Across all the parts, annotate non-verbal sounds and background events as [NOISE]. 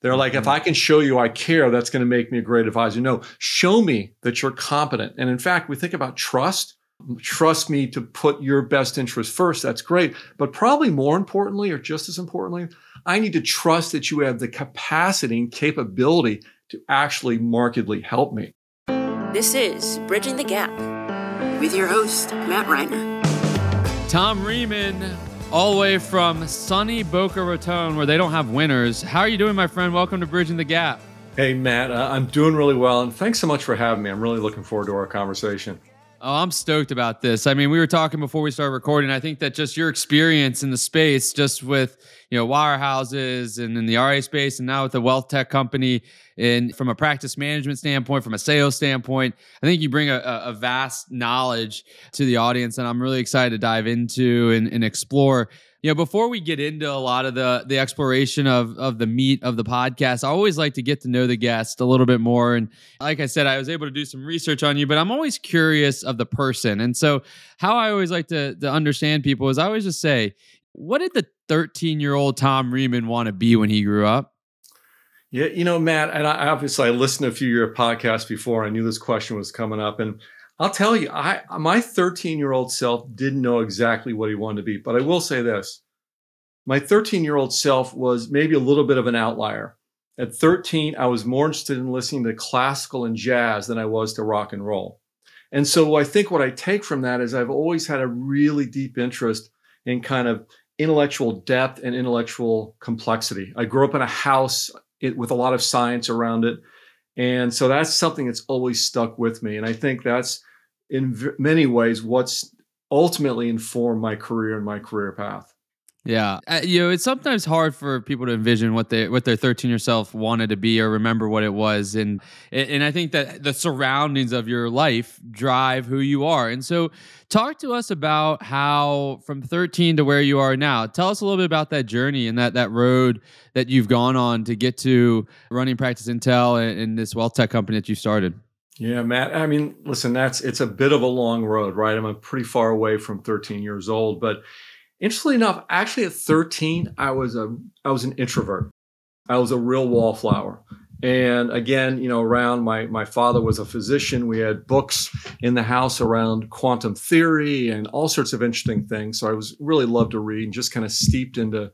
They're like, if Mm-hmm. I can show you I care, that's going to make me a great advisor. No, show me that you're competent. And in fact, we think about trust. Trust me to put your best interest first. That's great. But probably more importantly, or just as importantly, I need to trust that you have the capacity and capability to actually markedly help me. This is Bridging the Gap with your host, Matt Reiner. Tom Rieman, all the way from sunny Boca Raton, where they don't have winners. How are you doing, my friend? Welcome to Bridging the Gap. Hey, Matt, uh, I'm doing really well. And thanks so much for having me. I'm really looking forward to our conversation. Oh, I'm stoked about this. I mean, we were talking before we started recording. I think that just your experience in the space, just with you know wirehouses and in the RA space, and now with the wealth tech company, and from a practice management standpoint, from a sales standpoint, I think you bring a, a vast knowledge to the audience, and I'm really excited to dive into and, and explore. You know before we get into a lot of the the exploration of of the meat of the podcast i always like to get to know the guest a little bit more. And like i said i was able to do some research on you but i'm always curious of the person. And so how i always like to, to understand people is i always just say what did the 13 year old tom Rieman want to be when he grew up Yeah, you know, Matt, and I obviously I listened to a few of your podcasts before. I knew this question was coming up, and I'll tell you, I my 13 year old self didn't know exactly what he wanted to be, but I will say this: my 13 year old self was maybe a little bit of an outlier. At 13, I was more interested in listening to classical and jazz than I was to rock and roll. And so I think what I take from that is I've always had a really deep interest in kind of intellectual depth and intellectual complexity. I grew up in a house it, with a lot of science around it. And so that's something that's always stuck with me. And I think that's in v- many ways what's ultimately informed my career and my career path. Yeah, uh, you know, it's sometimes hard for people to envision what they what their 13 year self wanted to be or remember what it was, and and I think that the surroundings of your life drive who you are. And so, talk to us about how from 13 to where you are now. Tell us a little bit about that journey and that that road that you've gone on to get to running Practice Intel and, and this wealth tech company that you started. Yeah, Matt. I mean, listen, that's it's a bit of a long road, right? I'm pretty far away from 13 years old, but interestingly enough, actually at 13, I was a I was an introvert. I was a real wallflower. And again, you know, around my my father was a physician. We had books in the house around quantum theory and all sorts of interesting things. So I was really loved to read and just kind of steeped into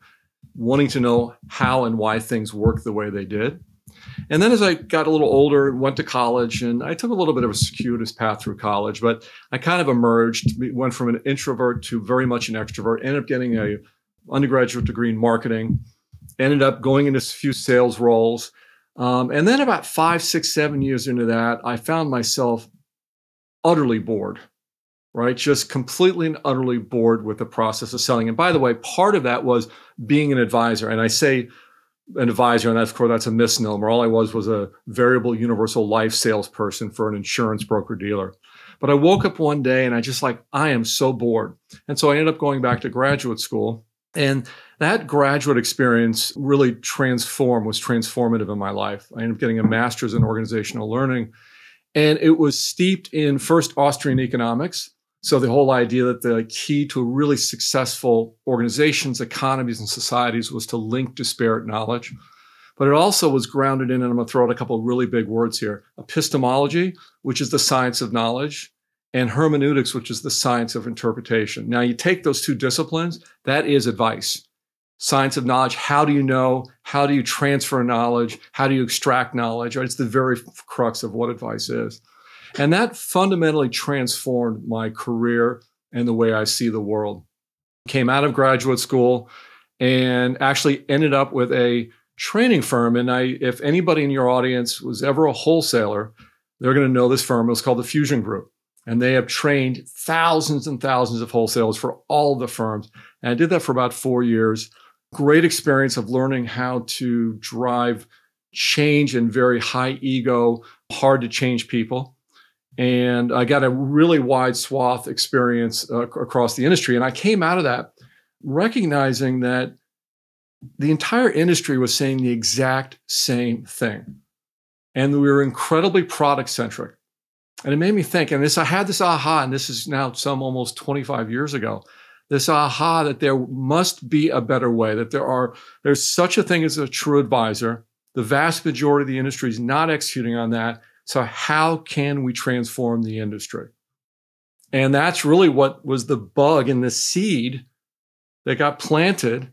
wanting to know how and why things work the way they did. And then as I got a little older, went to college, and I took a little bit of a circuitous path through college, but I kind of emerged, went from an introvert to very much an extrovert, ended up getting a undergraduate degree in marketing, ended up going into a few sales roles. Um, and then about five, six, seven years into that, I found myself utterly bored, right? Just completely and utterly bored with the process of selling. And by the way, part of that was being an advisor. And I say an advisor, and that's of course that's a misnomer. All I was was a variable universal life salesperson for an insurance broker dealer. But I woke up one day and I just like, I am so bored. And so I ended up going back to graduate school. And that graduate experience really transformed, was transformative in my life. I ended up getting a master's in organizational learning. And it was steeped in first Austrian economics. So the whole idea that the key to really successful organizations, economies, and societies was to link disparate knowledge. But it also was grounded in, and I'm going to throw out a couple of really big words here epistemology, which is the science of knowledge, and hermeneutics, which is the science of interpretation. Now, you take those two disciplines, that is advice. Science of knowledge, how do you know? How do you transfer knowledge? How do you extract knowledge? Right? It's the very crux of what advice is. And that fundamentally transformed my career and the way I see the world. Came out of graduate school and actually ended up with a training firm. And I, if anybody in your audience was ever a wholesaler, they're going to know this firm. It was called the Fusion Group. And they have trained thousands and thousands of wholesalers for all the firms. And I did that for about four years. Great experience of learning how to drive change in very high ego, hard to change people. And I got a really wide swath experience uh, across the industry. And I came out of that recognizing that the entire industry was saying the exact same thing. And we were incredibly product centric. And it made me think, and this I had this aha, and this is now some almost 25 years ago. This aha that there must be a better way, that there are there's such a thing as a true advisor, The vast majority of the industry is not executing on that. So, how can we transform the industry? And that's really what was the bug in the seed that got planted.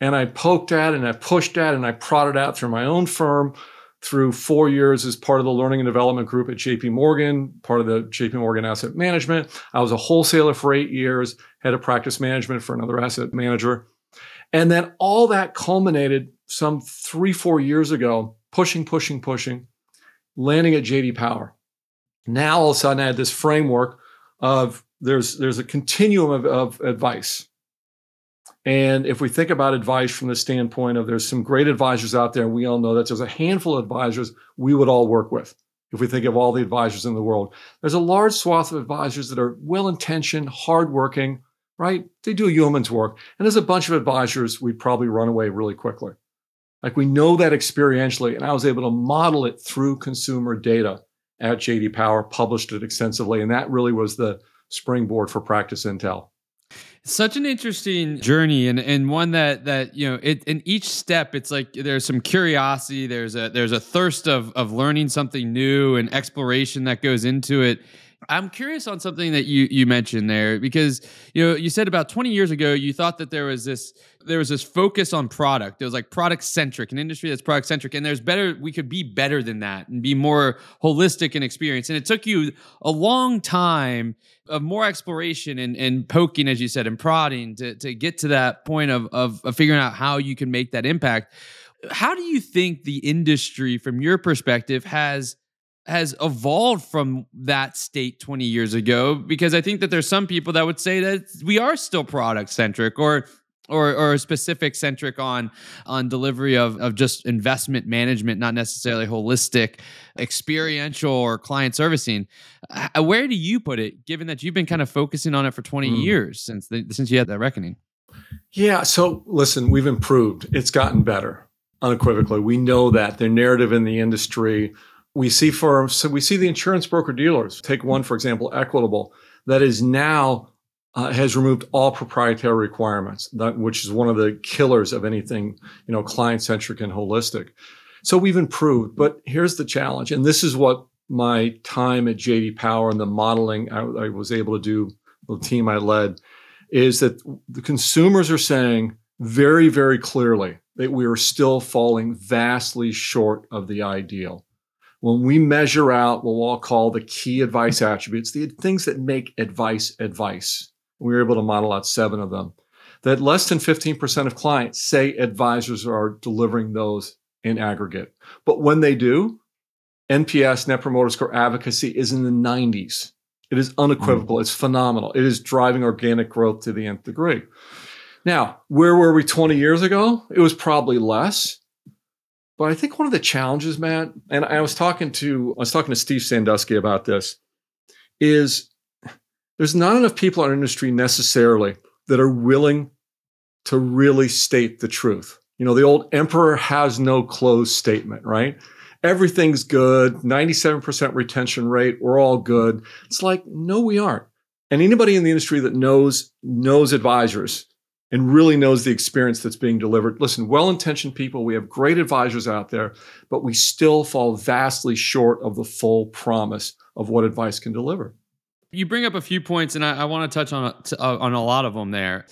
And I poked at and I pushed at and I prodded out through my own firm through four years as part of the learning and development group at JP Morgan, part of the JP Morgan Asset Management. I was a wholesaler for eight years, head of practice management for another asset manager. And then all that culminated some three, four years ago, pushing, pushing, pushing, landing at JD Power. Now all of a sudden I had this framework of there's there's a continuum of, of advice. And if we think about advice from the standpoint of there's some great advisors out there, and we all know that there's a handful of advisors we would all work with. If we think of all the advisors in the world, there's a large swath of advisors that are well intentioned, hardworking, right? They do yeoman's work. And there's a bunch of advisors we'd probably run away really quickly. Like we know that experientially, and I was able to model it through consumer data at JD Power, published it extensively, and that really was the springboard for Practice Intel. Such an interesting journey, and and one that that you know, it in each step, it's like there's some curiosity, there's a there's a thirst of of learning something new and exploration that goes into it. I'm curious on something that you you mentioned there because you know you said about 20 years ago you thought that there was this there was this focus on product. It was like product centric, an industry that's product centric, and there's better. We could be better than that and be more holistic in experience. And it took you a long time of more exploration and, and poking, as you said, and prodding to to get to that point of, of of figuring out how you can make that impact. How do you think the industry, from your perspective, has has evolved from that state 20 years ago because i think that there's some people that would say that we are still product centric or or or specific centric on on delivery of of just investment management not necessarily holistic experiential or client servicing. Uh, where do you put it given that you've been kind of focusing on it for 20 mm. years since the, since you had that reckoning? Yeah so listen we've improved. It's gotten better unequivocally. We know that. The narrative in the industry we see firms so we see the insurance broker dealers take one for example equitable that is now uh, has removed all proprietary requirements, that, which is one of the killers of anything, you know, client centric and holistic. So we've improved, but here's the challenge, and this is what my time at JD Power and the modeling I, I was able to do, the team I led, is that the consumers are saying very, very clearly that we are still falling vastly short of the ideal. When we measure out what we'll all call the key advice attributes, the things that make advice advice, we were able to model out seven of them. That less than 15% of clients say advisors are delivering those in aggregate. But when they do, NPS, Net Promoter Score advocacy is in the 90s. It is unequivocal. Mm. It's phenomenal. It is driving organic growth to the nth degree. Now, where were we 20 years ago? It was probably less. But I think one of the challenges, Matt, and I was talking to I was talking to Steve Sanduski about this, is there's not enough people in our industry necessarily that are willing to really state the truth. You know, the old emperor has no clothes statement, right? Everything's good, 97% retention rate, we're all good. It's like, no, we aren't. And anybody in the industry that knows knows advisors and really knows the experience that's being delivered. Listen, well-intentioned people, we have great advisors out there, but we still fall vastly short of the full promise of what advice can deliver. You bring up a few points, and I, I want to touch on uh, on a lot of them there.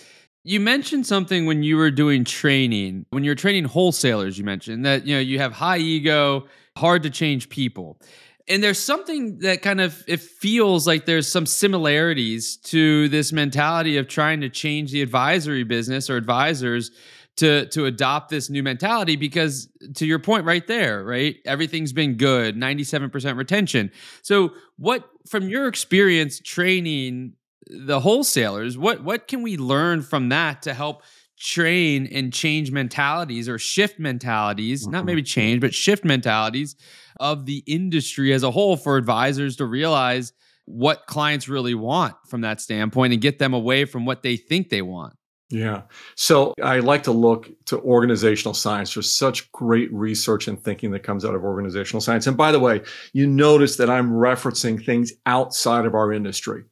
You mentioned something when you were doing training, when you're training wholesalers. You mentioned that you know you have high ego, hard to change people, and there's something that kind of it feels like there's some similarities to this mentality of trying to change the advisory business or advisors to to adopt this new mentality because to your point right there right? Everything's been good 97% retention. So what from your experience training the wholesalers what what can we learn from that to help train and change mentalities or shift mentalities mm-hmm. not maybe change but shift mentalities of the industry as a whole for advisors to realize what clients really want from that standpoint and get them away from what they think they want yeah. So I like to look to organizational science. There's such great research and thinking that comes out of organizational science. And by the way, you notice that I'm referencing things outside of our industry.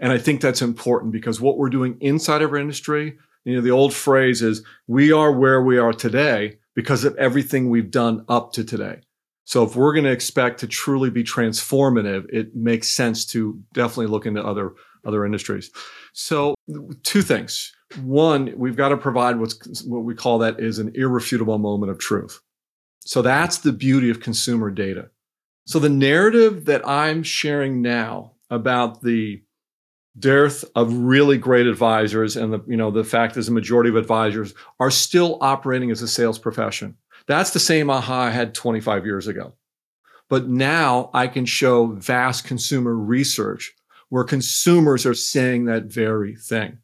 And I think that's important because what we're doing inside of our industry, you know, the old phrase is we are where we are today because of everything we've done up to today. So if we're going to expect to truly be transformative, it makes sense to definitely look into other other industries. So two things. One, we've got to provide what's what we call that is an irrefutable moment of truth. So that's the beauty of consumer data. So the narrative that I'm sharing now about the dearth of really great advisors and the you know the fact is the majority of advisors are still operating as a sales profession. That's the same aha i had 25 years ago. But now i can show vast consumer research where consumers are saying that very thing.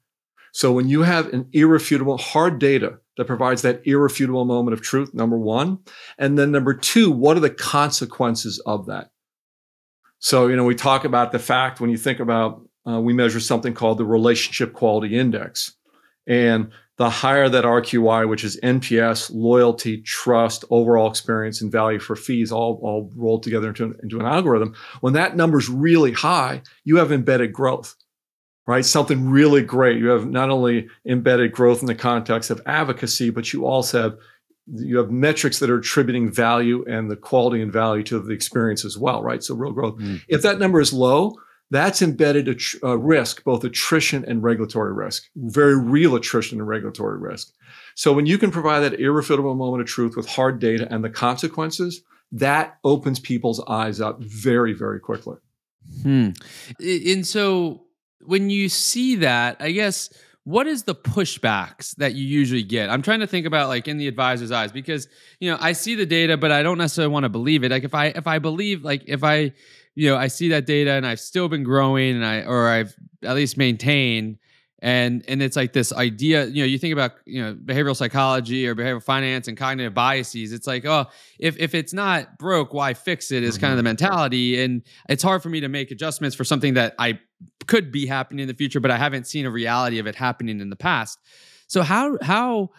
So when you have an irrefutable hard data that provides that irrefutable moment of truth number 1 and then number 2 what are the consequences of that? So you know we talk about the fact when you think about uh, we measure something called the Relationship Quality Index. And the higher that RQI, which is NPS, loyalty, trust, overall experience, and value for fees, all, all rolled together into an, into an algorithm, when that number is really high, you have embedded growth, right? Something really great. You have not only embedded growth in the context of advocacy, but you also have you have metrics that are attributing value and the quality and value to the experience as well, right? So real growth. Mm. If that number is low, that's embedded a, a risk, both attrition and regulatory risk, very real attrition and regulatory risk. So when you can provide that irrefutable moment of truth with hard data and the consequences, that opens people's eyes up very, very quickly. Hmm. And so when you see that, I guess what is the pushbacks that you usually get i'm trying to think about like in the advisor's eyes because you know i see the data but i don't necessarily want to believe it like if i if i believe like if i you know, I see that data and I've still been growing and I or I've at least maintained. And and it's like this idea you know you think about you know behavioral psychology or behavioral finance and cognitive biases. It's like oh if if it's not broke why fix it is mm-hmm. kind of the mentality. And it's hard for me to make adjustments for something that i could be happening in the future but i haven't seen a reality of it happening in the past. So how how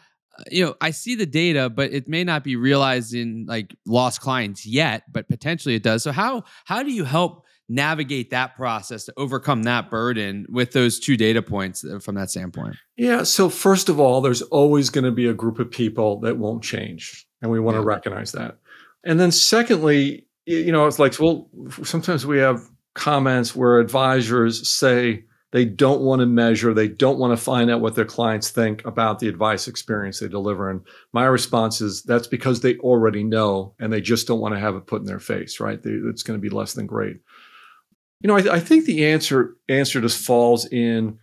you know, I see the data, but it may not be realized in like lost clients yet, but potentially it does. So how how do you help navigate that process to overcome that burden with those two data points uh, from that standpoint? Yeah. So first of all, there's always going to be a group of people that won't change, and we want yeah. to recognize that. And then secondly, you know, it's like well, sometimes we have comments where advisors say they don't want to measure, they don't want to find out what their clients think about the advice experience they deliver. And my response is that's because they already know and they just don't want to have it put in their face, right? They, it's going to be less than great. You know, I, I think the answer answer just falls in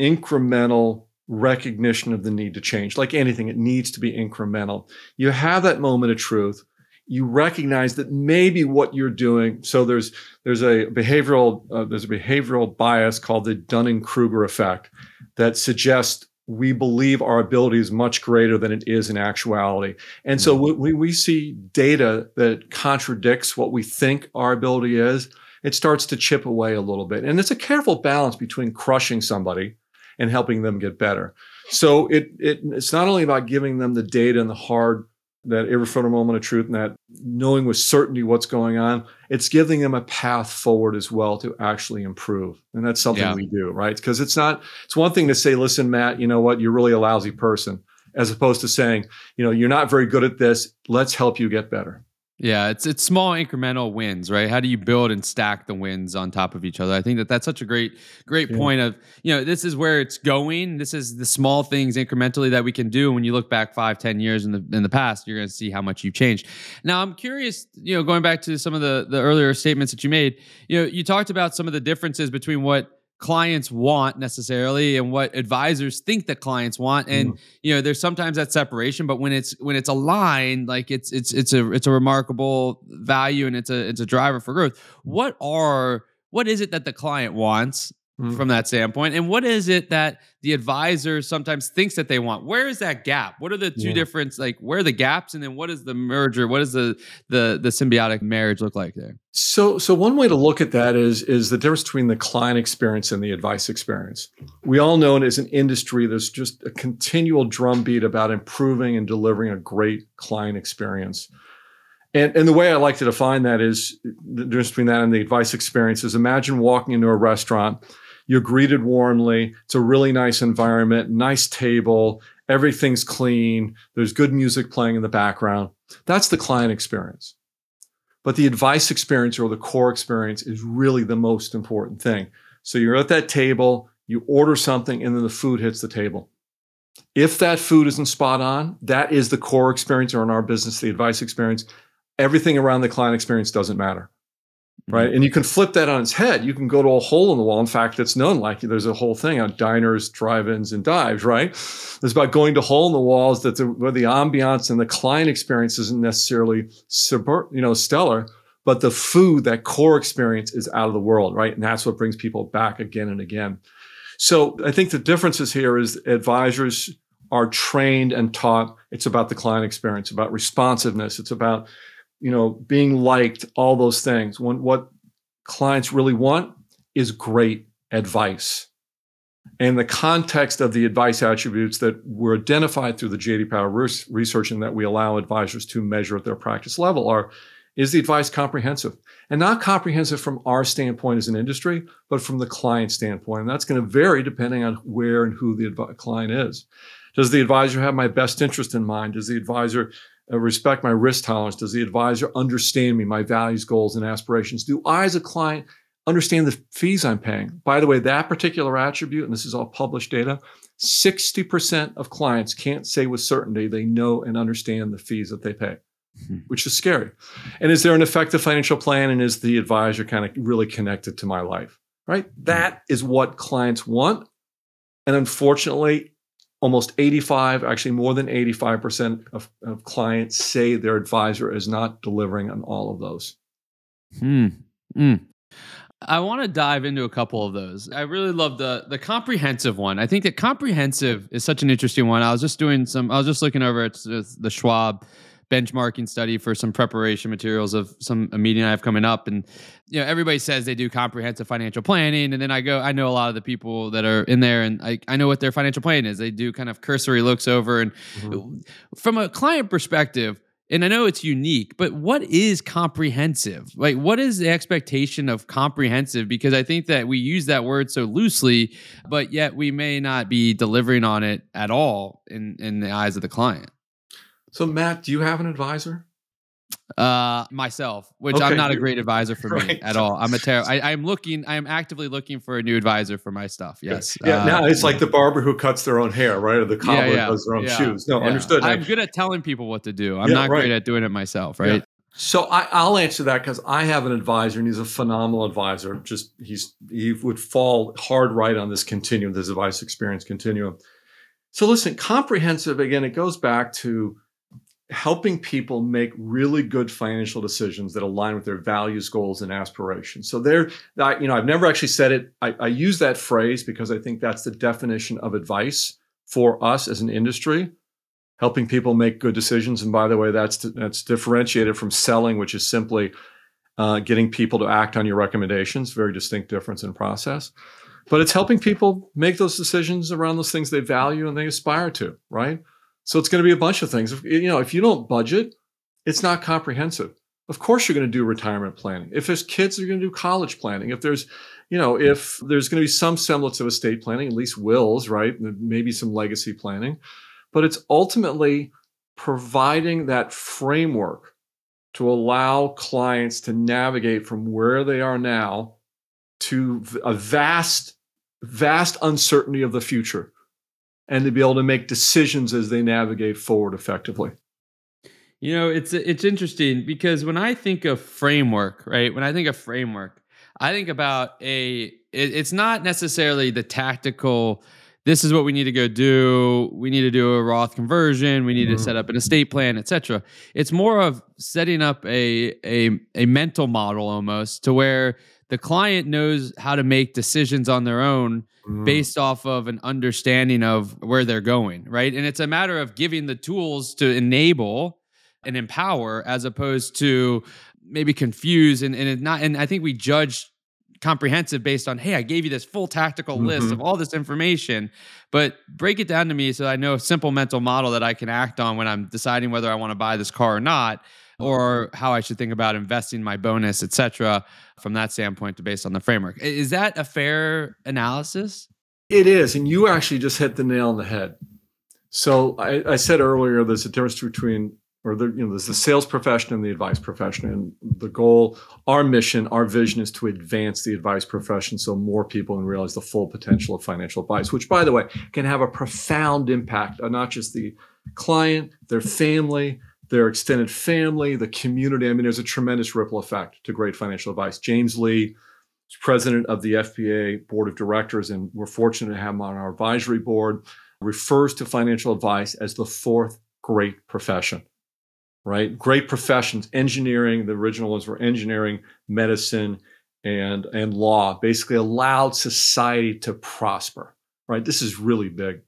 incremental recognition of the need to change. Like anything, it needs to be incremental. You have that moment of truth you recognize that maybe what you're doing so there's there's a behavioral uh, there's a behavioral bias called the dunning-kruger effect that suggests we believe our ability is much greater than it is in actuality. And so mm-hmm. we, we see data that contradicts what we think our ability is. It starts to chip away a little bit. And it's a careful balance between crushing somebody and helping them get better. So it, it it's not only about giving them the data and the hard that irrefutable moment of truth and that knowing with certainty what's going on, it's giving them a path forward as well to actually improve. And that's something yeah. we do, right? Because it's not, it's one thing to say, listen, Matt, you know what, you're really a lousy person, as opposed to saying, you know, you're not very good at this. Let's help you get better. Yeah, it's it's small incremental wins, right? How do you build and stack the wins on top of each other? I think that that's such a great great yeah. point of, you know, this is where it's going. This is the small things incrementally that we can do. When you look back five, ten years in the in the past, you're going to see how much you've changed. Now, I'm curious, you know, going back to some of the the earlier statements that you made, you know, you talked about some of the differences between what clients want necessarily and what advisors think that clients want. And mm. you know there's sometimes that separation but when it's when it's aligned like it's it's it's a it's a remarkable value and it's a it's a driver for growth. What are what is it that the client wants mm. from that standpoint? And what is it that the advisor sometimes thinks that they want? Where is that gap? What are the two yeah. different like where are the gaps? And then what is the merger? What does the the the symbiotic marriage look like there? So so one way to look at that is is the difference between the client experience and the advice experience. We all know it as an industry there's just a continual drumbeat about improving and delivering a great client experience. And, and the way I like to define that is the difference between that and the advice experience is imagine walking into a restaurant you're greeted warmly. It's a really nice environment, nice table, everything's clean, there's good music playing in the background. That's the client experience. But the advice experience or the core experience is really the most important thing. So you're at that table, you order something, and then the food hits the table. If that food isn't spot on, that is the core experience, or in our business, the advice experience. Everything around the client experience doesn't matter right? Mm-hmm. And you can flip that on its head. You can go to a hole in the wall. In fact, it's known like there's a whole thing on diners, drive-ins, and dives, right? It's about going to hole in the walls that the, where the ambiance and the client experience isn't necessarily super, you know, stellar, but the food, that core experience is out of the world, right? And that's what brings people back again and again. So I think the differences here is advisors are trained and taught. It's about the client experience, about responsiveness. It's about you know, being liked, all those things. When what clients really want is great advice. And the context of the advice attributes that were identified through the JD Power research and that we allow advisors to measure at their practice level are is the advice comprehensive? And not comprehensive from our standpoint as an industry, but from the client standpoint. And that's going to vary depending on where and who the adv- client is. Does the advisor have my best interest in mind? Does the advisor respect my risk tolerance? Does the advisor understand me, my values, goals, and aspirations? Do I, as a client, understand the fees I'm paying? By the way, that particular attribute, and this is all published data, 60% of clients can't say with certainty they know and understand the fees that they pay, hmm. which is scary. And is there an effective financial plan? And is the advisor kind of really connected to my life? Right? Hmm. That is what clients want. And unfortunately, almost 85, actually more than 85% of, of clients say their advisor is not delivering on all of those. Hmm. Mm. I want to dive into a couple of those. I really love the the comprehensive one. I think that comprehensive is such an interesting one. I was just doing some. I was just looking over at the Schwab benchmarking study for some preparation materials of some a meeting I have coming up. And you know, everybody says they do comprehensive financial planning. And then I go, I know a lot of the people that are in there and I, I know what their financial plan is. They do kind of cursory looks over. And mm-hmm. from a client perspective, and I know it's unique, but what is comprehensive? Like, what is the expectation of comprehensive? Because I think that we use that word so loosely, but yet we may not be delivering on it at all in, in the eyes of the client. So, Matt, do you have an advisor? Uh, myself, which okay. I'm not a great advisor for right. me at all. I'm a terrible. I'm looking. I am actively looking for a new advisor for my stuff. Yes. Yeah. Uh, now it's like the barber who cuts their own hair, right? Or the cobbler yeah, yeah, does their own yeah, shoes. No, understood. I'm good at telling people what to do. I'm not right. great at doing it myself. Right. So I, will answer that because I have an advisor and he's a phenomenal advisor. Just he's he would fall hard right on this continuum, this advice experience continuum. So listen, comprehensive again. It goes back to helping people make really good financial decisions that align with their values, goals, and aspirations. So there, I, you know, I've never actually said it. I, I, use that phrase because I think that's the definition of advice for us as an industry, helping people make good decisions. And by the way, that's that's differentiated from selling, which is simply uh, getting people to act on your recommendations. Very distinct difference in process. But it's helping people make those decisions around those things they value and they aspire to, right? So it's going to be a bunch of things. If, you know, if you don't budget, it's not comprehensive. Of course, you're going to do retirement planning. If there's kids, you're going to do college planning. If there's, you know, if there's going to be some semblance of estate planning, at least wills, right? Maybe some legacy planning. But it's ultimately providing that framework to allow clients to navigate from where they are now to a vast, vast uncertainty of the future and to be able to make decisions as they navigate forward effectively. You know, it's it's interesting because when I think of framework, right? When I think of framework, I think about a it, it's not necessarily the tactical this is what we need to go do. We need to do a Roth conversion. We need mm-hmm. to set up an estate plan, etc. It's more of setting up a, a a mental model almost to where the client knows how to make decisions on their own mm. based off of an understanding of where they're going, right? And it's a matter of giving the tools to enable and empower as opposed to maybe confuse and, and not and I think we judge comprehensive based on hey i gave you this full tactical mm-hmm. list of all this information but break it down to me so i know a simple mental model that i can act on when i'm deciding whether i want to buy this car or not Uh-huh. or how I should think about investing my bonus, etc. From that standpoint, to based on the framework, is that a fair analysis? It is, and you actually just hit the nail on the head. So I, I said earlier, there's a difference between or the, you know, there's the sales profession and the advice profession. And the goal, our mission, our vision is to advance the advice profession so more people can realize the full potential of financial advice, which, by the way, can have a profound impact on not just the client, their family, their extended family, the community. I mean, there's a tremendous ripple effect to great financial advice. James Lee is president of the FPA board of directors, and we're fortunate to have him on our advisory board, refers to financial advice as the fourth great profession right? Great professions, engineering, the original ones were engineering, medicine, and, and law, basically allowed society to prosper, right? This is really big.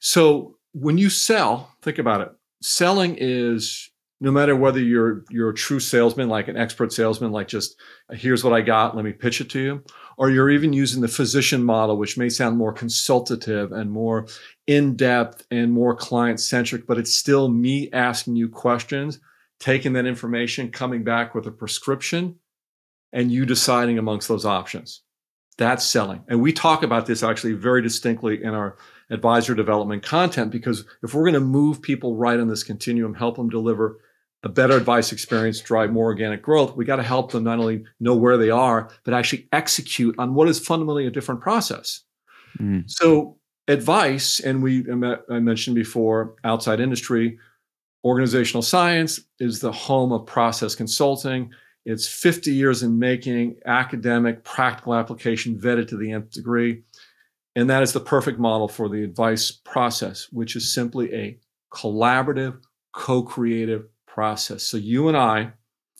So when you sell, think about it. Selling is no matter whether you're you're a true salesman, like an expert salesman, like just here's what I got, let me pitch it to you, or you're even using the physician model, which may sound more consultative and more in depth and more client centric, but it's still me asking you questions, taking that information, coming back with a prescription, and you deciding amongst those options. That's selling. And we talk about this actually very distinctly in our advisor development content because if we're going to move people right on this continuum, help them deliver a better advice experience, drive more organic growth, we got to help them not only know where they are, but actually execute on what is fundamentally a different process. Mm. So, advice, and we I mentioned before, outside industry, organizational science is the home of process consulting. It's 50 years in making, academic, practical application, vetted to the nth degree. And that is the perfect model for the advice process, which is simply a collaborative, co creative process. So you and I,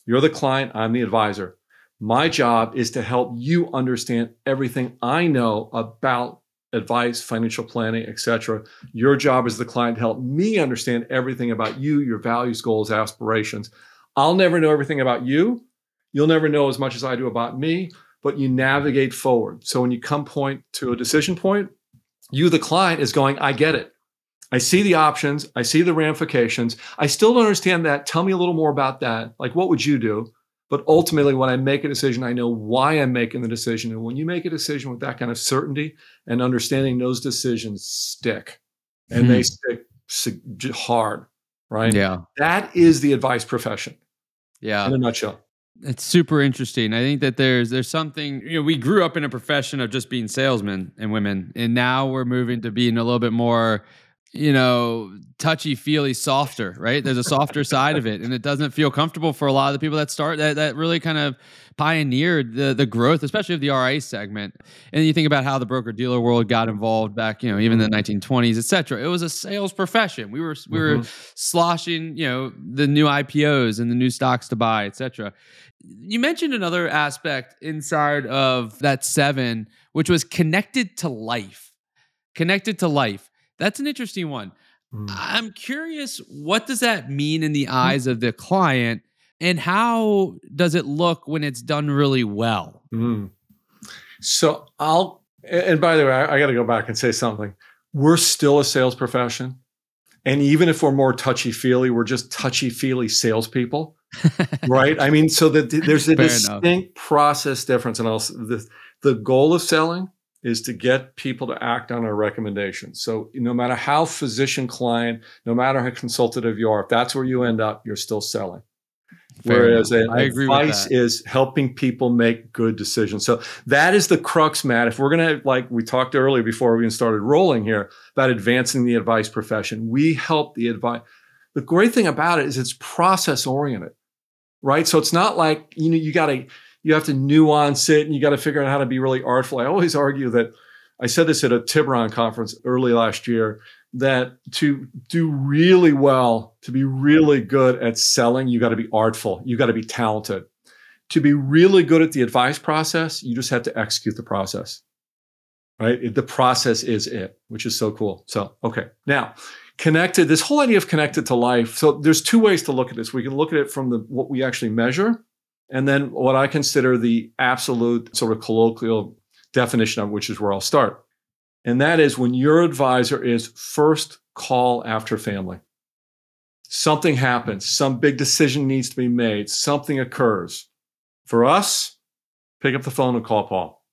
you're the client, I'm the advisor. My job is to help you understand everything I know about advice, financial planning, etc. Your job as the client to help me understand everything about you, your values, goals, aspirations. I'll never know everything about you. You'll never know as much as I do about me, but you navigate forward. So when you come point to a decision point, you, the client, is going, I get it. I see the options, I see the ramifications. I still don't understand that. Tell me a little more about that. Like, what would you do? But ultimately, when I make a decision, I know why I'm making the decision. And when you make a decision with that kind of certainty and understanding, those decisions stick and hmm they stick hard, right? Yeah. That is the advice profession. Yeah. In a nutshell. It's super interesting. I think that there's there's something, you know, we grew up in a profession of just being salesmen and women, and now we're moving to being a little bit more you know, touchy feely softer, right? There's a softer side of it. And it doesn't feel comfortable for a lot of the people that start that that really kind of pioneered the the growth, especially of the RIA segment. And you think about how the broker dealer world got involved back, you know, even in the 1920s, et cetera. It was a sales profession. We were we were mm-hmm. sloshing, you know, the new IPOs and the new stocks to buy, et cetera. You mentioned another aspect inside of that seven, which was connected to life. Connected to life that's an interesting one. Mm. I'm curious, what does that mean in the mm. eyes of the client, and how does it look when it's done really well? Mm. So I'll, and by the way, I, I got to go back and say something. We're still a sales profession. And even if we're more touchy feely, we're just touchy feely salespeople, right? I mean, so that [LAUGHS] there's a Fair distinct enough. process difference. And also, the, the goal of selling is to get people to act on our recommendations. So no matter how physician client, no matter how consultative you are, if that's where you end up, you're still selling. Fair Whereas advice is helping people make good decisions. So that is the crux, Matt. If we're gonna like we talked earlier before we even started rolling here about advancing the advice profession, we help the advice. The great thing about it is it's process oriented, right? So it's not like you know you got to you have to nuance it and you got to figure out how to be really artful. I always argue that I said this at a Tiburon conference early last year that to do really well, to be really good at selling, you got to be artful, you got to be talented. To be really good at the advice process, you just have to execute the process. Right? The process is it, which is so cool. So, okay. Now, connected, this whole idea of connected to life. So there's two ways to look at this. We can look at it from the what we actually measure and then what I consider the absolute sort of colloquial definition of which is where I'll start. And that is when your advisor is first call after family. Something happens, some big decision needs to be made, something occurs. For us, pick up the phone and call Paul.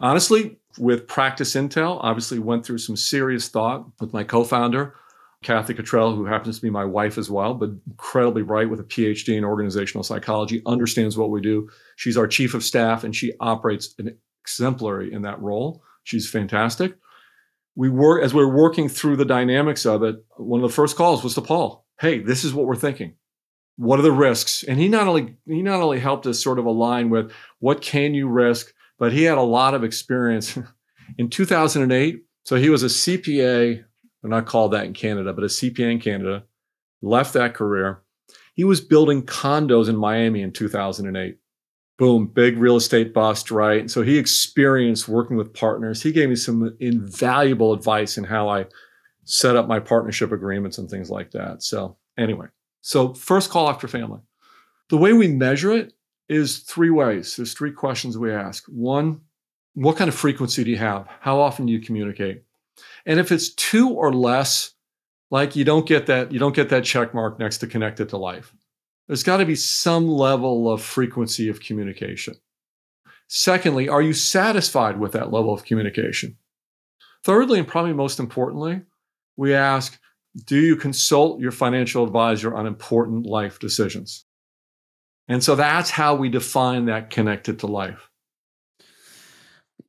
Honestly, with Practice Intel, obviously went through some serious thought with my co founder Kathy Cottrell, who happens to be my wife as well, but incredibly bright with a PhD in organizational psychology, understands what we do. She's our chief of staff and she operates an exemplary in that role. She's fantastic. We work as we we're working through the dynamics of it. One of the first calls was to Paul. Hey, this is what we're thinking. What are the risks? And he not only he not only helped us sort of align with what can you risk, but he had a lot of experience [LAUGHS] in 2008. So he was a CPA they're not called that in Canada, but a CPA in Canada, left that career. He was building condos in Miami in 2008. Boom, big real estate bust, right? And so he experienced working with partners. He gave me some invaluable advice in how I set up my partnership agreements and things like that. So, anyway, so first call after family. The way we measure it is three ways. There's three questions we ask. One, what kind of frequency do you have? How often do you communicate? And if it's two or less, like you don't get that, you don't get that check mark next to connected to life. There's got to be some level of frequency of communication. Secondly, are you satisfied with that level of communication? Thirdly, and probably most importantly, we ask, do you consult your financial advisor on important life decisions? And so that's how we define that connected to life.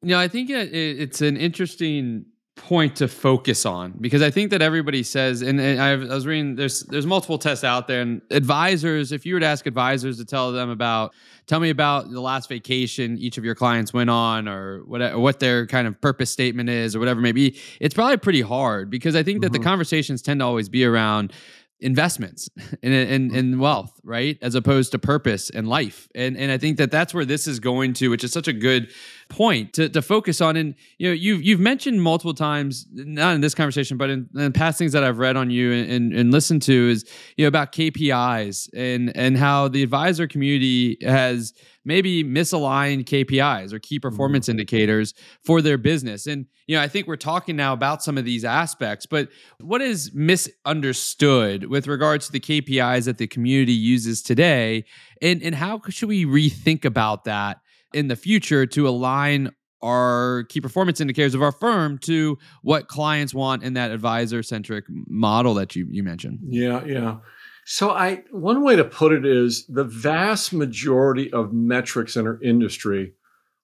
You know, I think it's an interesting point to focus on because I think that everybody says, and, and I was reading there's there's multiple tests out there, and advisors, if you were to ask advisors to tell them about, tell me about the last vacation each of your clients went on, or what or what their kind of purpose statement is, or whatever maybe, it's probably pretty hard because I think that mm-hmm. the conversations tend to always be around investments and, and, and wealth, right? As opposed to purpose and life. And, and I think that that's where this is going to, which is such a good point to, to focus on. And, you know, you've, you've mentioned multiple times, not in this conversation, but in, in past things that I've read on you and, and, and listened to is, you know, about KPIs and, and how the advisor community has maybe misaligned KPIs or key mm-hmm. performance mm-hmm. indicators for their business. And you know, I think we're talking now about some of these aspects, but what is misunderstood with regards to the KPIs that the community uses today and and how should we rethink about that in the future to align our key performance indicators of our firm to what clients want in that advisor centric model that you you mentioned. Yeah, yeah. So I one way to put it is the vast majority of metrics in our industry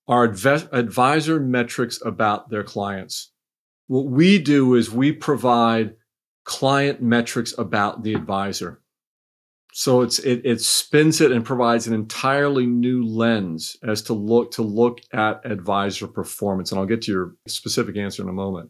are adv- advisor metrics about their clients. What we do is we provide client metrics about the advisor. So it's it, it spins it and provides an entirely new lens as to look to look at advisor performance. And I'll get to your specific answer in a moment.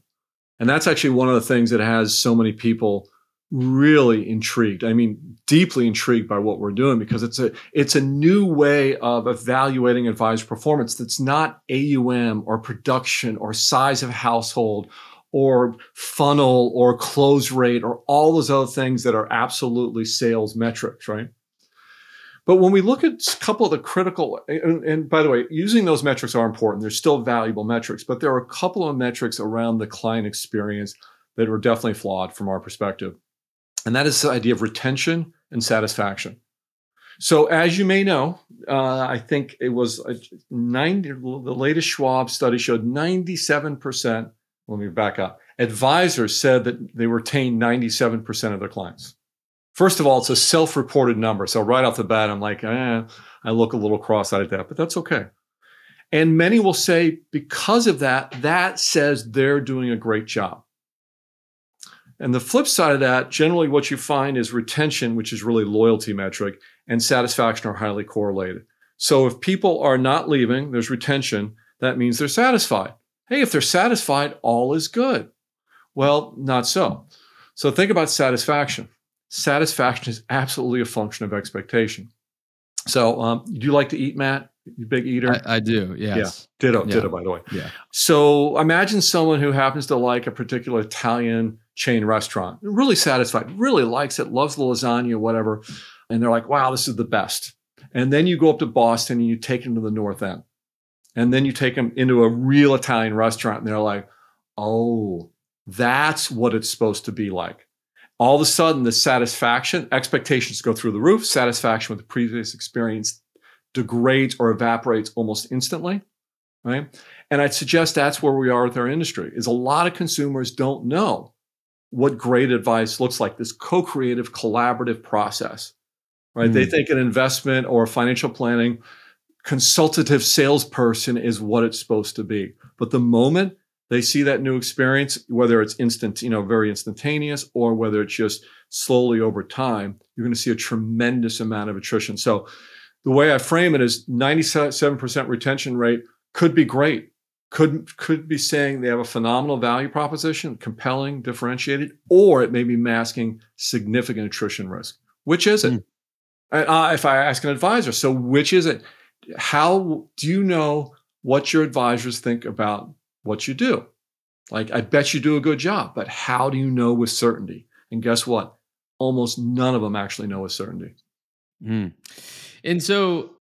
And that's actually one of the things that has so many people really intrigued. I mean, deeply intrigued by what we're doing because it's a it's a new way of evaluating advisor performance that's not AUM or production or size of household or funnel or close rate or all those other things that are absolutely sales metrics, right? But when we look at a couple of the critical, and, and, by the way, using those metrics are important. They're still valuable metrics, but there are a couple of metrics around the client experience that are definitely flawed from our perspective. And that is the idea of retention and satisfaction. So, as you may know, uh, I think it was 90, the latest Schwab study showed 97%. Let me back up. Advisors said that they retain 97% of their clients. First of all, it's a self reported number. So, right off the bat, I'm like, eh, I look a little cross eyed at that, but that's okay. And many will say, because of that, that says they're doing a great job. And the flip side of that, generally what you find is retention, which is really loyalty metric, and satisfaction are highly correlated. So if people are not leaving, there's retention, that means they're satisfied. Hey, if they're satisfied, all is good. Well, not so. So think about satisfaction. Satisfaction is absolutely a function of expectation. So, um, do you like to eat, Matt? You big eater? I, I do. Yes. Yeah. Ditto. Yeah. Ditto. By the way. Yeah. So imagine someone who happens to like a particular Italian chain restaurant, really satisfied, really likes it, loves the lasagna, whatever. And they're like, wow, this is the best. And then you go up to Boston and you take them to the North End. And then you take them into a real Italian restaurant and they're like, oh, that's what it's supposed to be like. All of a sudden, the satisfaction, expectations go through the roof, satisfaction with the previous experience degrades or evaporates almost instantly, right? And I'd suggest that's where we are with our industry is a lot of consumers don't know what great advice looks like this co-creative collaborative process right mm. they think an investment or financial planning consultative salesperson is what it's supposed to be but the moment they see that new experience whether it's instant you know very instantaneous or whether it's just slowly over time you're going to see a tremendous amount of attrition so the way i frame it is 97% retention rate could be great could could be saying they have a phenomenal value proposition, compelling, differentiated, or it may be masking significant attrition risk. Which is it? Mm. Uh, if I ask an advisor, so which is it? How do you know what your advisors think about what you do? Like, I bet you do a good job, but how do you know with certainty? And guess what? Almost none of them actually know with certainty. Mm. And so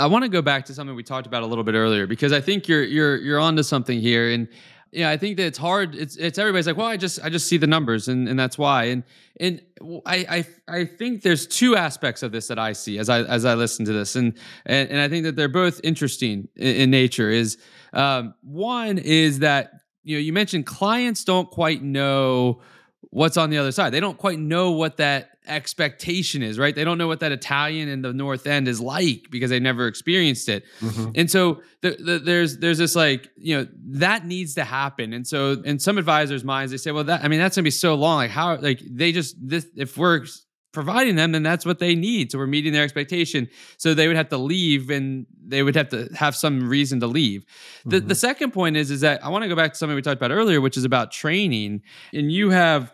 I want to go back to something we talked about a little bit earlier because I think you're you're you're onto something here, and yeah, I think that it's hard. It's it's everybody's like, well, I just I just see the numbers, and and that's why. And and I I I think there's two aspects of this that I see as I as I listen to this, and and, and I think that they're both interesting in, in nature. Is um, one is that you know you mentioned clients don't quite know what's on the other side. They don't quite know what that expectation is, right? They don't know what that Italian in the North End is like because they never experienced it. Mm-hmm. And so the, the, there's there's this like you know that needs to happen. And so in some advisors' minds, they say, well, that I mean that's gonna be so long. Like how like they just this if we're providing them, then that's what they need. So we're meeting their expectation. So they would have to leave and they would have to have some reason to leave. The mm-hmm. the second point is is that I want to go back to something we talked about earlier, which is about training. And you have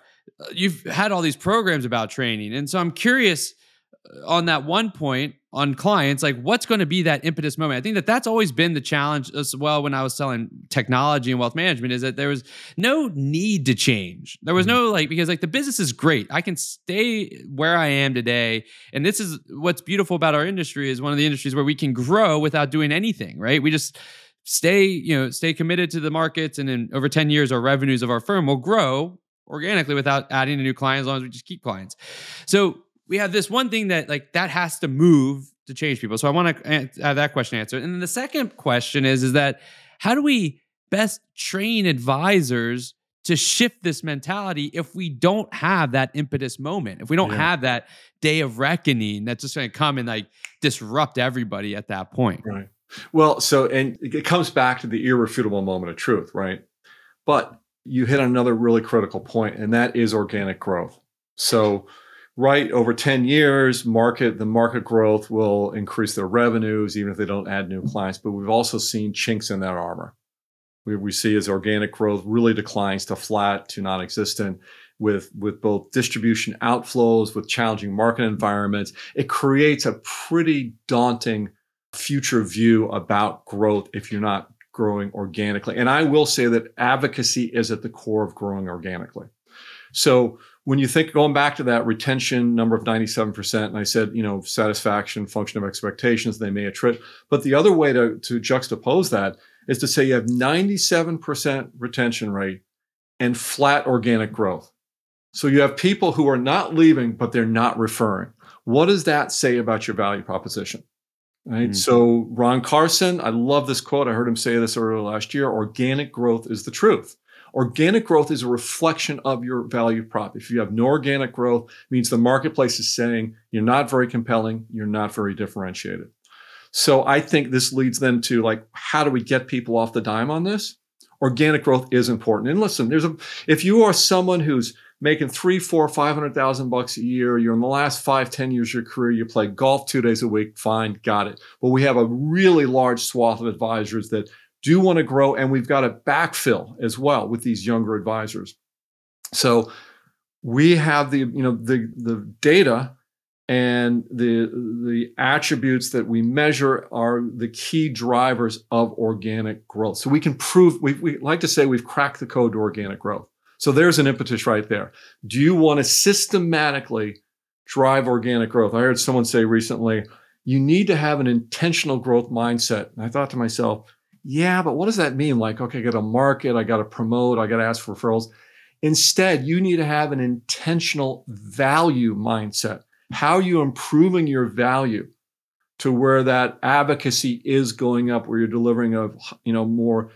you've had all these programs about training. And so I'm curious uh, on that one point on clients like what's going to be that impetus moment i think that that's always been the challenge as well when i was selling technology and wealth management is that there was no need to change there was mm-hmm. no like because like the business is great i can stay where i am today and this is what's beautiful about our industry is one of the industries where we can grow without doing anything right we just stay you know stay committed to the markets and in over 10 years our revenues of our firm will grow organically without adding a new client as long as we just keep clients. So we have this one thing that like that has to move to change people. So I want to have that question answered. And then the second question is is that how do we best train advisors to shift this mentality if we don't have that impetus moment, if we don't yeah. have that day of reckoning that's just going to come and like disrupt everybody at that point. Right. Well, so, and it comes back to the irrefutable moment of truth, right? But you hit another really critical point, and that is organic growth. So, right over 10 years, market the market growth will increase their revenues, even if they don't add new clients. But we've also seen chinks in that armor. We, we see as organic growth really declines to flat to non-existent with with both distribution outflows, with challenging market environments. It creates a pretty daunting future view about growth if you're not growing organically. And I will say that advocacy is at the core of growing organically. So when you think going back to that retention number of 97%, and I said, you know, satisfaction, function of expectations, they may attrit. But the other way to, to juxtapose that is to say you have 97% retention rate and flat organic growth. So you have people who are not leaving, but they're not referring. What does that say about your value proposition? Right. Mm-hmm. So Ron Carson, I love this quote. I heard him say this earlier last year. Organic growth is the truth. Organic growth is a reflection of your value prop. If you have no organic growth, means the marketplace is saying you're not very compelling, you're not very differentiated. So I think this leads then to like, how do we get people off the dime on this? Organic growth is important. And listen, there's a if you are someone who's making three, four, five hundred thousand bucks a year. You're in the last five, ten years of your career. You play golf two days a week. Fine, got it. But we have a really large swath of advisors that do want to grow, and we've got to backfill as well with these younger advisors. So we have the you know the the data and the the attributes that we measure are the key drivers of organic growth. So we can prove we, we like to say we've cracked the code to organic growth. So there's an impetus right there. Do you want to systematically drive organic growth? I heard someone say recently, you need to have an intentional growth mindset. And I thought to myself, yeah, but what does that mean? Like, okay, I got to market, I got to promote, I got to ask for referrals. Instead, you need to have an intentional value mindset. How are you improving your value to where that advocacy is going up, where you're delivering a you know more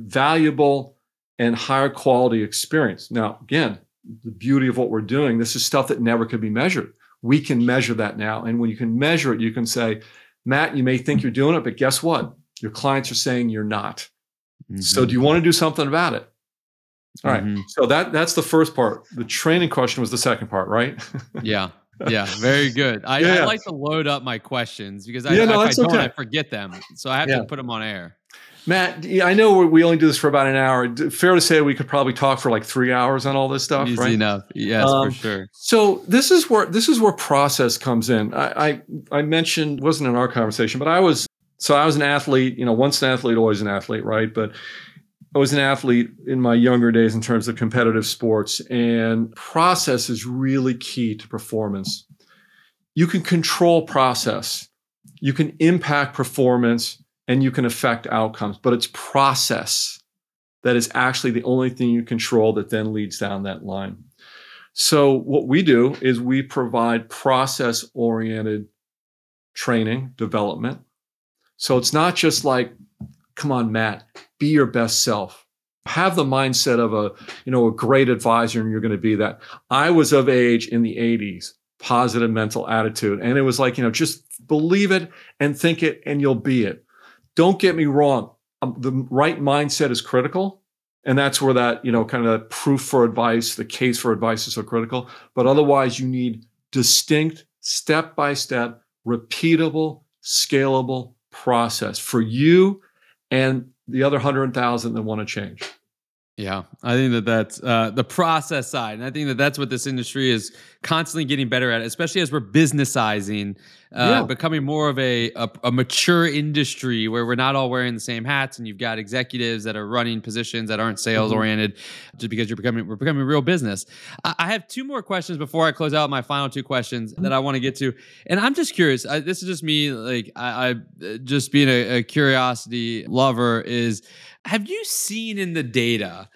valuable, and higher quality experience. Now, again, the beauty of what we're doing. This is stuff that never could be measured. We can measure that now. And when you can measure it, you can say, Matt, you may think you're doing it, but guess what? Your clients are saying you're not. Mm-hmm. So do you want to do something about it? All right. mm-hmm. So that that's the first part. The training question was the second part, right? [LAUGHS] yeah. Yeah, very good. I, yeah, I, like to load up my questions because I, yeah, no, if I don't, okay. I forget them. So I have yeah. to put them on air. Matt, I know we only do this for about an hour. Fair to say we could probably talk for like three hours on all this stuff, Easy right? enough. Yes, um, for sure. So this is where this is where process comes in. I, I I mentioned wasn't in our conversation, but I was so I was an athlete. You know, once an athlete, always an athlete, right? But I was an athlete in my younger days in terms of competitive sports, and process is really key to performance. You can control process, you can impact performance, and you can affect outcomes, but it's process that is actually the only thing you control that then leads down that line. So, what we do is we provide process oriented training, development. So, it's not just like, come on, Matt, be your best self. Have the mindset of a, you know, a great advisor and you're going to be that. I was of age in the 80s, positive mental attitude. And it was like, you know, just believe it and think it and you'll be it. Don't get me wrong. Um, the right mindset is critical. And that's where that, you know, kind of proof for advice, the case for advice is so critical. But otherwise, you need distinct, step by step, repeatable, scalable process for you and the other 100,000 that want to change. Yeah, I think that that's uh, the process side, and I think that that's what this industry is constantly getting better at, especially as we're businessizing, uh, yeah. becoming more of a, a, a mature industry where we're not all wearing the same hats, and you've got executives that are running positions that aren't sales mm-hmm. oriented, just because you're becoming we're becoming real business. I, I, have two more questions before I close out my final two questions that I want to get to, and I'm just curious. I, this is just me, like I, I just being a, a curiosity lover is have you seen in the data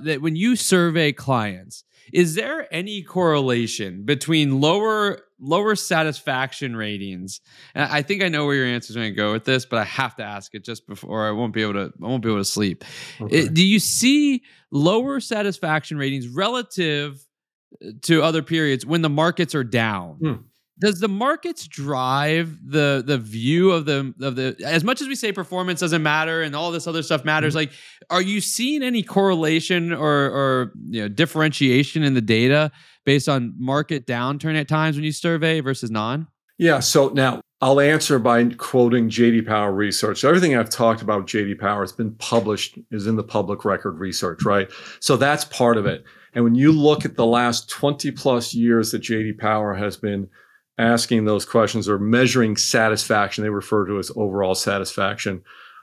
that when you survey clients, is there any correlation between lower lower satisfaction ratings? And I think I know where your answer is going to go with this, but I have to ask it just before I won't be able to I won't be able to sleep. Okay. It, do you see lower satisfaction ratings relative uh, to other periods when the markets are down? Hmm does the markets drive the the view of the of the as much as we say performance doesn't matter and all this other stuff matters mm-hmm. like are you seeing any correlation or or you know differentiation in the data based on market downturn at times when you survey versus non yeah so now I'll answer by quoting JD Power research. So everything I've talked about JD Power has been published, is in the public record research, right? So that's part of it. And when you look at the last 20 plus years that JD Power has been asking those questions or measuring satisfaction, they refer to as overall satisfaction,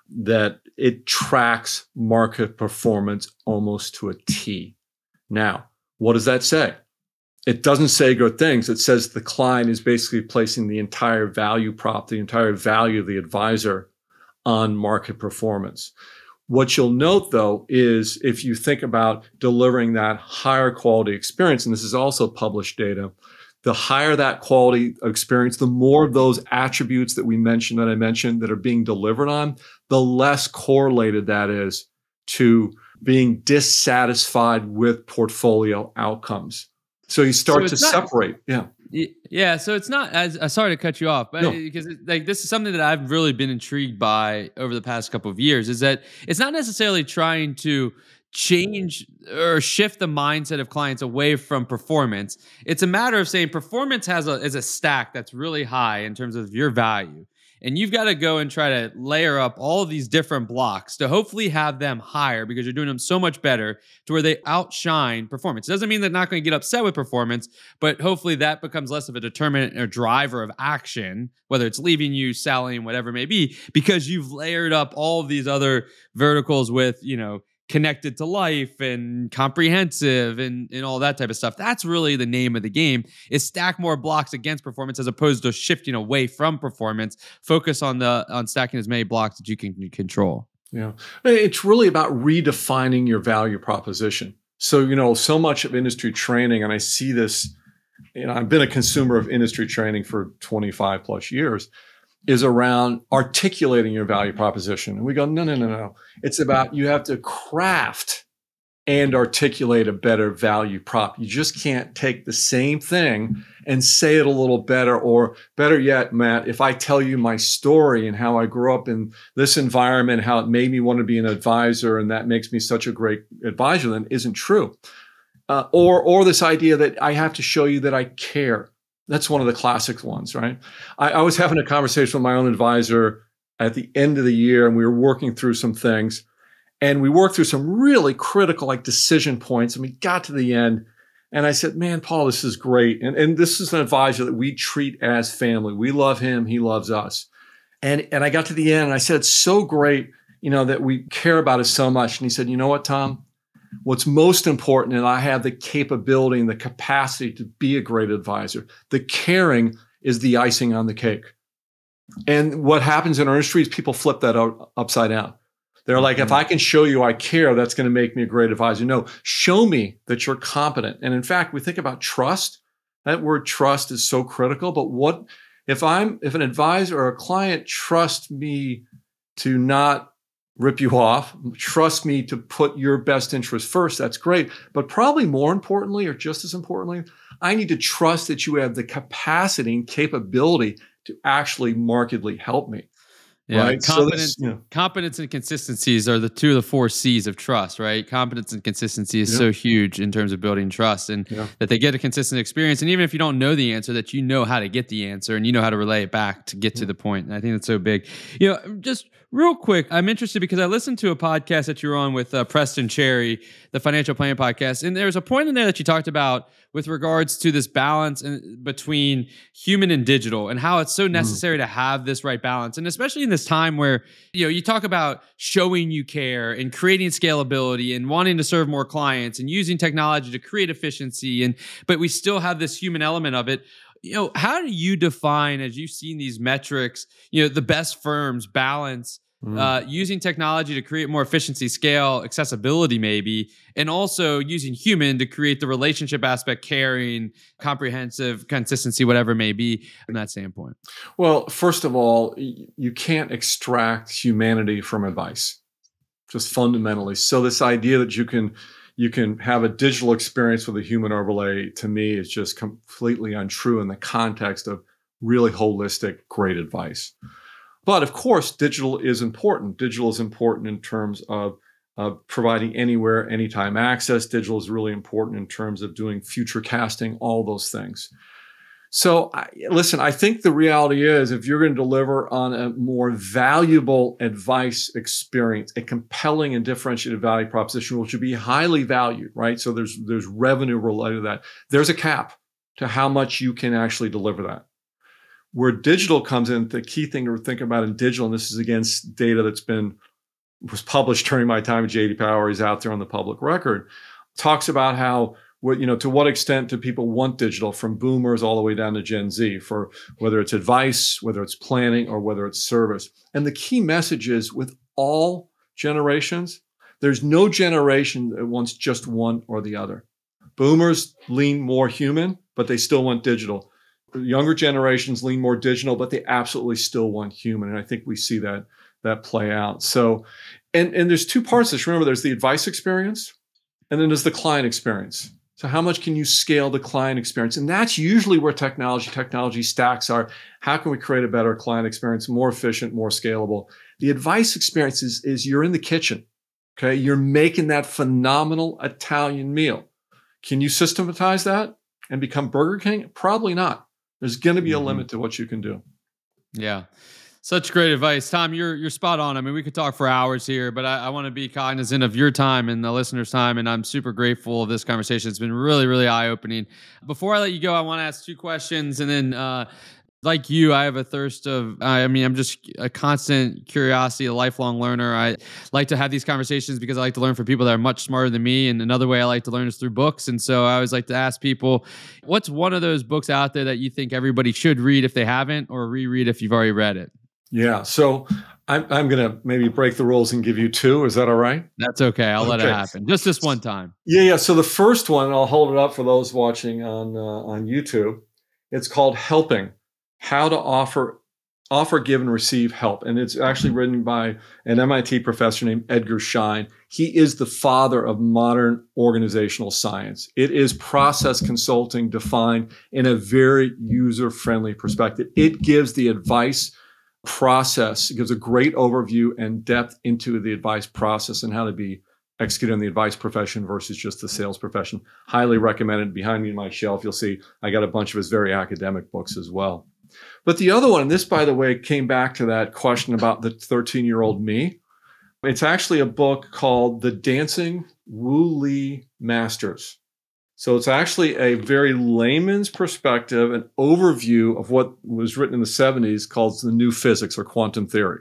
that it tracks market performance almost to a T. Now, what does that say? It doesn't say good things. It says the client is basically placing the entire value prop, the entire value of the advisor on market performance. What you'll note though is if you think about delivering that higher quality experience, and this is also published data, the higher that quality experience, the more of those attributes that we mentioned, that I mentioned, that are being delivered on, the less correlated that is to being dissatisfied with portfolio outcomes. So you start so to not, separate. Yeah. Yeah. So it's not as uh, sorry to cut you off, but no. because it, like this is something that I've really been intrigued by over the past couple of years is that it's not necessarily trying to change or shift the mindset of clients away from performance. It's a matter of saying performance has a is a stack that's really high in terms of your value. And you've got to go and try to layer up all these different blocks to hopefully have them higher because you're doing them so much better to where they outshine performance. It doesn't mean they're not going to get upset with performance, but hopefully that becomes less of a determinant or driver of action, whether it's leaving you, selling, whatever it may be, because you've layered up all of these other verticals with, you know, connected to life and comprehensive and, and all that type of stuff. That's really the name of the game is stack more blocks against performance as opposed to shifting away from performance. Focus on the on stacking as many blocks that you can control. Yeah. It's really about redefining your value proposition. So, you know, so much of industry training, and I see this, you know, I've been a consumer of industry training for 25 plus years is around articulating your value proposition. And we go, no, no, no, no. It's about you have to craft and articulate a better value prop. You just can't take the same thing and say it a little better, or better yet, Matt, if I tell you my story and how I grew up in this environment, how it made me want to be an advisor, and that makes me such a great advisor, then isn't true. Uh, or, or this idea that I have to show you that I care. That's one of the classic ones, right? I, I was having a conversation with my own advisor at the end of the year, and we were working through some things and we worked through some really critical like decision points and we got to the end and I said, man, Paul, this is great. And, and this is an advisor that we treat as family. We love him. He loves us. And, and I got to the end and I said, it's so great, you know, that we care about it so much. And he said, you know what, Tom? What's most important, and I have the capability and the capacity to be a great advisor, the caring is the icing on the cake. And what happens in our industry is people flip that out upside down. They're like, if mm-hmm. I can show you I care, that's going to make me a great advisor. No, show me that you're competent. And in fact, we think about trust. That word trust is so critical. But what if I'm if an advisor or a client trusts me to not rip you off, trust me to put your best interest first, that's great. But probably more importantly, or just as importantly, I need to trust that you have the capacity and capability to actually markedly help me. Yeah, right? competence, so competence and consistencies are the two of the four C's of trust, right? Competence and consistency is yeah. so huge in terms of building trust, and yeah. that they get a consistent experience. And even if you don't know the answer, that you know how to get the answer and you know how to relay it back to get yeah. to the point. And I think that's so big. You know, just real quick, I'm interested because I listened to a podcast that you were on with uh, Preston Cherry, the financial planning podcast, and there's a point in there that you talked about with regards to this balance in, between human and digital and how it's so mm. necessary mm. to have this right balance and especially in this time where you know you talk about showing you care and creating scalability and wanting to serve more clients and using technology to create efficiency and but we still have this human element of it you know how do you define as you've seen these metrics you know the best firms balance Mm. Uh, using technology to create more efficiency, scale, accessibility, maybe, and also using human to create the relationship aspect, caring, comprehensive, consistency, whatever it may be from that standpoint. Well, first of all, you can't extract humanity from advice, just fundamentally. So this idea that you can you can have a digital experience with a human overlay to me is just completely untrue in the context of really holistic, great advice. But of course, digital is important. Digital is important in terms of uh, providing anywhere, anytime access. Digital is really important in terms of doing future casting, all those things. So, I, listen, I think the reality is if you're going to deliver on a more valuable advice experience, a compelling and differentiated value proposition, which should be highly valued, right? So there's there's revenue related to that. There's a cap to how much you can actually deliver that. Where digital comes in, the key thing to think about in digital, and this is against data that's been was published during my time at JD Power, is out there on the public record, talks about how what you know to what extent do people want digital from boomers all the way down to Gen Z for whether it's advice, whether it's planning, or whether it's service. And the key message is with all generations, there's no generation that wants just one or the other. Boomers lean more human, but they still want digital younger generations lean more digital, but they absolutely still want human. And I think we see that that play out. So, and and there's two parts to this. Remember, there's the advice experience, and then there's the client experience. So, how much can you scale the client experience? And that's usually where technology technology stacks are. How can we create a better client experience, more efficient, more scalable? The advice experience is, is you're in the kitchen. Okay, you're making that phenomenal Italian meal. Can you systematize that and become Burger King? Probably not. There's going to be a mm-hmm. limit to what you can do. Yeah. Such great advice, Tom. You're you're spot on. I mean, we could talk for hours here, but I, I want to be cognizant of your time and the listeners' time, and I'm super grateful of this conversation. It's been really, really eye opening. Before I let you go, I want to ask two questions, and then uh, like you, I have a thirst of, I mean, I'm just a constant curiosity, a lifelong learner. I like to have these conversations because I like to learn from people that are much smarter than me. And another way I like to learn is through books. And so I always like to ask people, what's one of those books out there that you think everybody should read if they haven't, or reread if you've already read it? Yeah. So I'm, I'm going to maybe break the rules and give you two. Is that all right? That's okay. I'll okay. let it happen. Just this one time. Yeah. Yeah. So the first one, I'll hold it up for those watching on, uh, on YouTube. It's called Helping how to offer offer, give, and receive help. And it's actually mm-hmm. written by an MIT professor named Edgar Schein. He is the father of modern organizational science. It is process consulting defined in a very user friendly perspective. It gives the advice process, it gives a great overview and depth into the advice process and how to be executed in the advice profession versus just the sales profession. Highly recommended. Behind me in my shelf, you'll see I got a bunch of his very academic books as well. But the other one, and this, by the way, came back to that question about the 13 year old me. It's actually a book called The Dancing Wu Li Masters. So it's actually a very layman's perspective, an overview of what was written in the 70s called the new physics or quantum theory.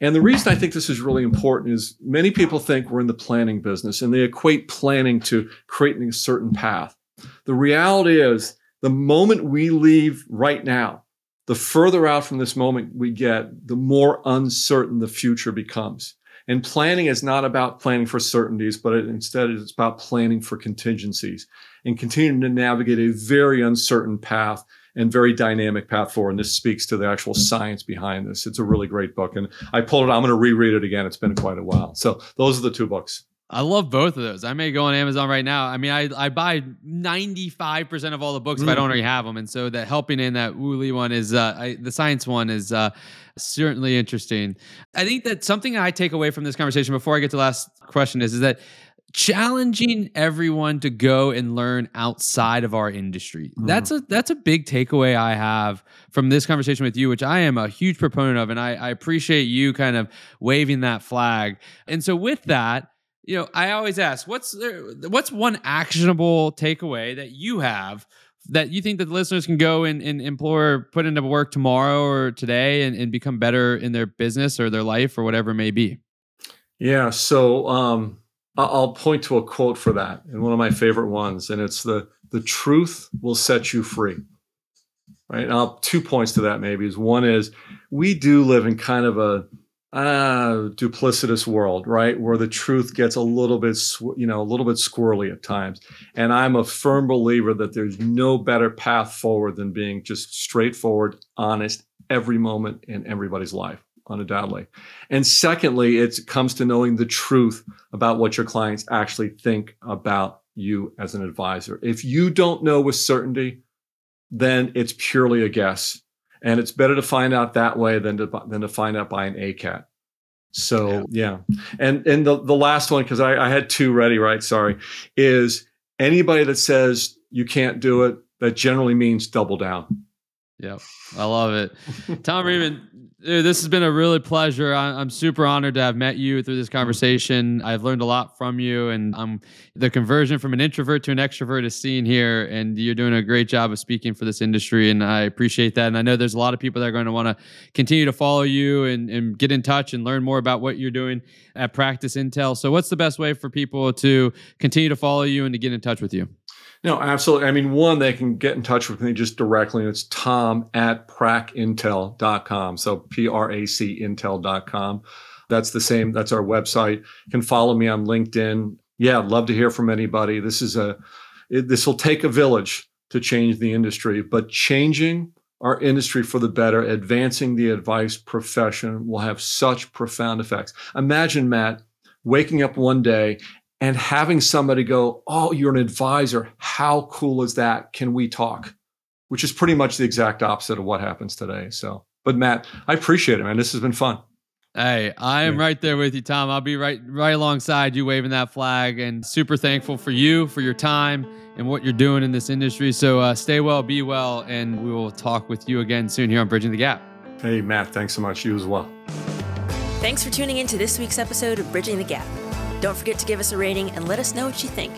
And the reason I think this is really important is many people think we're in the planning business and they equate planning to creating a certain path. The reality is, the moment we leave right now, the further out from this moment we get, the more uncertain the future becomes. And planning is not about planning for certainties, but it, instead it's about planning for contingencies and continuing to navigate a very uncertain path and very dynamic path forward. And this speaks to the actual science behind this. It's a really great book. And I pulled it, I'm going to reread it again. It's been quite a while. So those are the two books. I love both of those. I may go on Amazon right now. I mean, I, I buy 95% of all the books mm. if I don't mm. already have them. And so that helping in that Wu Li one is, uh, I, the science one is uh, certainly interesting. I think that something I take away from this conversation before I get to the last question is, is that challenging everyone to go and learn outside of our industry. Mm. That's a that's a big takeaway I have from this conversation with you, which I am a huge proponent of, and I, I appreciate you kind of waving that flag. And so with that, you know, I always ask, what's there, what's one actionable takeaway that you have that you think that the listeners can go and, and put into work tomorrow or today and, and become better in their business or their life or whatever it may be? Yeah. So um I'll point to a quote for that, and one of my favorite ones, and it's the the truth will set you free. Right. Now, two points to that maybe is one is we do live in kind of a uh, duplicitous world, right, where the truth gets a little bit, sw- you know, a little bit squirrely at times. And I'm a firm believer that there's no better path forward than being just straightforward, honest, every moment in everybody's life undoubtedly. And secondly, it comes to knowing the truth about what your clients actually think about you as an advisor. If you don't know with certainty, then it's purely a guess. And it's better to find out that way than to, than to find out by an ACAT. So yeah. yeah. And and the, the last one, because I, I had two ready, right? Sorry, is anybody that says you can't do it, that generally means double down. Yep. I love it. [LAUGHS] Tom Rieman, this has been a really pleasure. I'm super honored to have met you through this conversation. I've learned a lot from you, and I'm the conversion from an introvert to an extrovert is seen here. And you're doing a great job of speaking for this industry, and I appreciate that. And I know there's a lot of people that are going to want to continue to follow you and, and get in touch and learn more about what you're doing at Practice Intel. So, what's the best way for people to continue to follow you and to get in touch with you? No, absolutely. I mean, one, they can get in touch with me just directly. It's tom at pracintel.com. So P R A C intel.com. That's the same. That's our website. You can follow me on LinkedIn. Yeah, I'd love to hear from anybody. This is a, this will take a village to change the industry, but changing our industry for the better, advancing the advice profession will have such profound effects. Imagine, Matt, waking up one day and having somebody go, Oh, you're an advisor. How cool is that? Can we talk? Which is pretty much the exact opposite of what happens today. So, but Matt, I appreciate it, man. This has been fun. Hey, I am yeah. right there with you, Tom. I'll be right right alongside you waving that flag and super thankful for you, for your time and what you're doing in this industry. So uh, stay well, be well, and we will talk with you again soon here on Bridging the Gap. Hey, Matt, thanks so much. You as well. Thanks for tuning in to this week's episode of Bridging the Gap. Don't forget to give us a rating and let us know what you think.